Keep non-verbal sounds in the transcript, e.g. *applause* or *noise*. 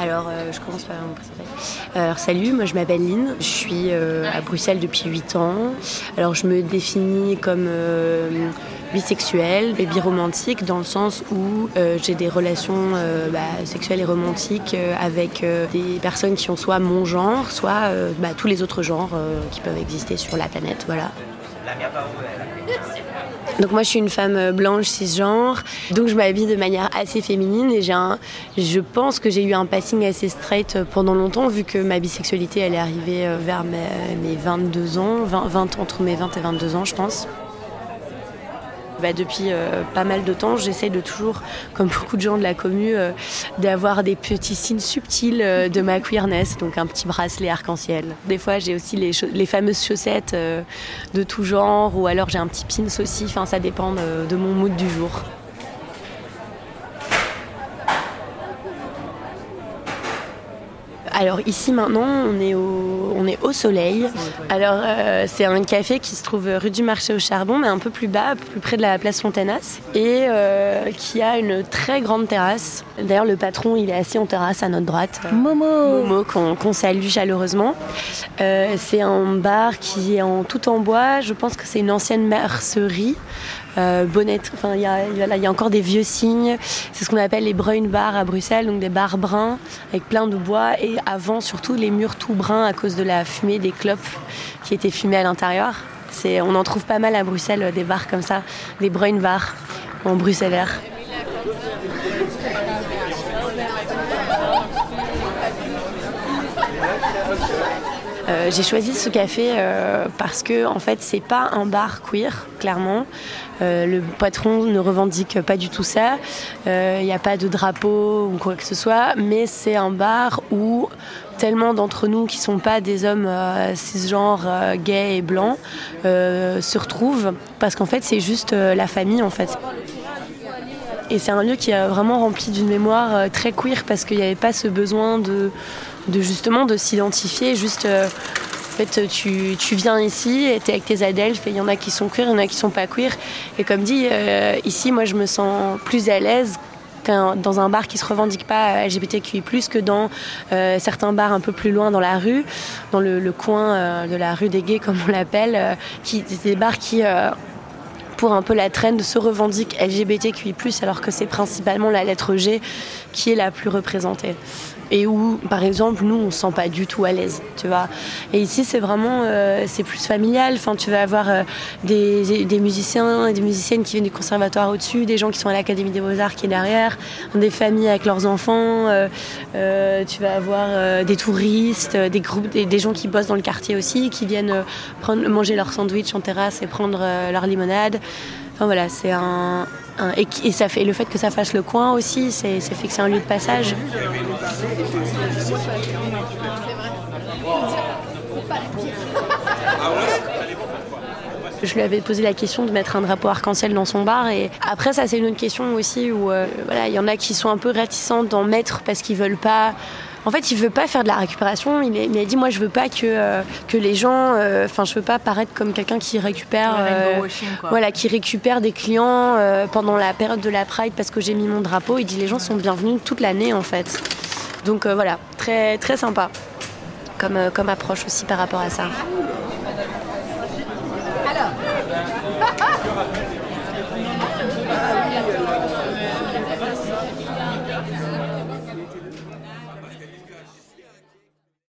Alors, euh, je commence par me présenter. Alors, salut, moi je m'appelle Lynn. Je suis euh, à Bruxelles depuis 8 ans. Alors, je me définis comme euh, bisexuelle et biromantique dans le sens où j'ai des relations bah, sexuelles et romantiques avec des personnes qui ont soit mon genre, soit bah, tous les autres genres qui peuvent exister sur la planète. Voilà. Donc moi je suis une femme euh, blanche cisgenre, donc je m'habille de manière assez féminine et j'ai un, je pense que j'ai eu un passing assez straight euh, pendant longtemps vu que ma bisexualité elle est arrivée euh, vers mes, 22 ans, 20, entre mes 20 et 22 ans je pense. Bah, depuis euh, pas mal de temps, j'essaie de toujours, comme beaucoup de gens de la commune, euh, d'avoir des petits signes subtils euh, de ma queerness, donc un petit bracelet arc-en-ciel. Des fois, j'ai aussi les, fameuses chaussettes de tout genre, ou alors j'ai un petit pins aussi, enfin, ça dépend de mon mood du jour. Alors ici maintenant, on est au, au soleil. Alors euh, c'est un café qui se trouve rue du Marché au Charbon, mais un peu plus bas, plus près de la place Fontanas, et euh, qui a une très grande terrasse. D'ailleurs le patron, il est assis en terrasse à notre droite. Momo Momo qu'on salue chaleureusement. Euh, c'est un bar qui est en tout en bois. Je pense que c'est une ancienne mercerie. Euh. Enfin, il y a, encore des vieux signes. C'est ce qu'on appelle les bruin bars à Bruxelles, donc des bars bruns avec plein de bois et avant surtout les murs tout bruns à cause de la fumée des clopes qui étaient fumées à l'intérieur. on en trouve pas mal à Bruxelles des bars comme ça, des bruin bars en bruxellaire. Euh, j'ai choisi ce café euh, parce que en fait c'est pas un bar queer clairement. Euh, le patron ne revendique pas du tout ça. Il n'y a pas de drapeau ou quoi que ce soit, mais c'est un bar où tellement d'entre nous qui sont pas des hommes cisgenres, gays et blancs se retrouvent parce qu'en fait c'est juste la famille en fait. Et c'est un lieu qui est vraiment rempli d'une mémoire très queer parce qu'il n'y avait pas ce besoin de justement de s'identifier juste euh, en fait tu, viens ici tu es avec tes adelphes et il y en a qui sont queer il y en a qui sont pas queer. Et comme dit euh, ici moi je me sens plus à l'aise dans un bar qui se revendique pas LGBTQI+, que dans euh, certains bars un peu plus loin dans la rue, dans le, coin de la rue des gays *laughs* comme on l'appelle, qui des bars qui pour un peu la traîne se revendiquent LGBTQI+, alors que c'est principalement la lettre G qui est la plus représentée et où, par exemple, nous, on se sent pas du tout à l'aise, tu. Et ici, c'est vraiment, euh, c'est plus familial. Enfin, tu vas avoir euh, des, musiciens et des musiciennes qui viennent du conservatoire au-dessus, des gens qui sont à l'Académie des Beaux-Arts qui est derrière, des familles avec leurs enfants. Euh, tu vas avoir des touristes, des groupes, des, gens qui bossent dans le quartier aussi, qui viennent manger leur sandwich en terrasse et prendre leur limonade. Enfin voilà, c'est un, et, ça fait, le fait que ça fasse le coin aussi, c'est fait que c'est un lieu de passage. Je lui avais posé la question de mettre un drapeau arc-en-ciel dans son bar et après ça c'est une autre question aussi où euh, voilà il y en a qui sont un peu réticents d'en mettre parce qu'ils veulent pas en fait, il veut pas faire de la récupération. Il m'a dit, moi, je veux pas que, euh, que les gens, euh, enfin, je veux pas paraître comme quelqu'un qui récupère, euh, voilà, qui récupère des clients pendant la période de la Pride parce que j'ai mis mon drapeau. Il dit, les gens sont bienvenus toute l'année, en fait. Donc voilà, très très sympa comme, comme approche aussi par rapport à ça. Thank you.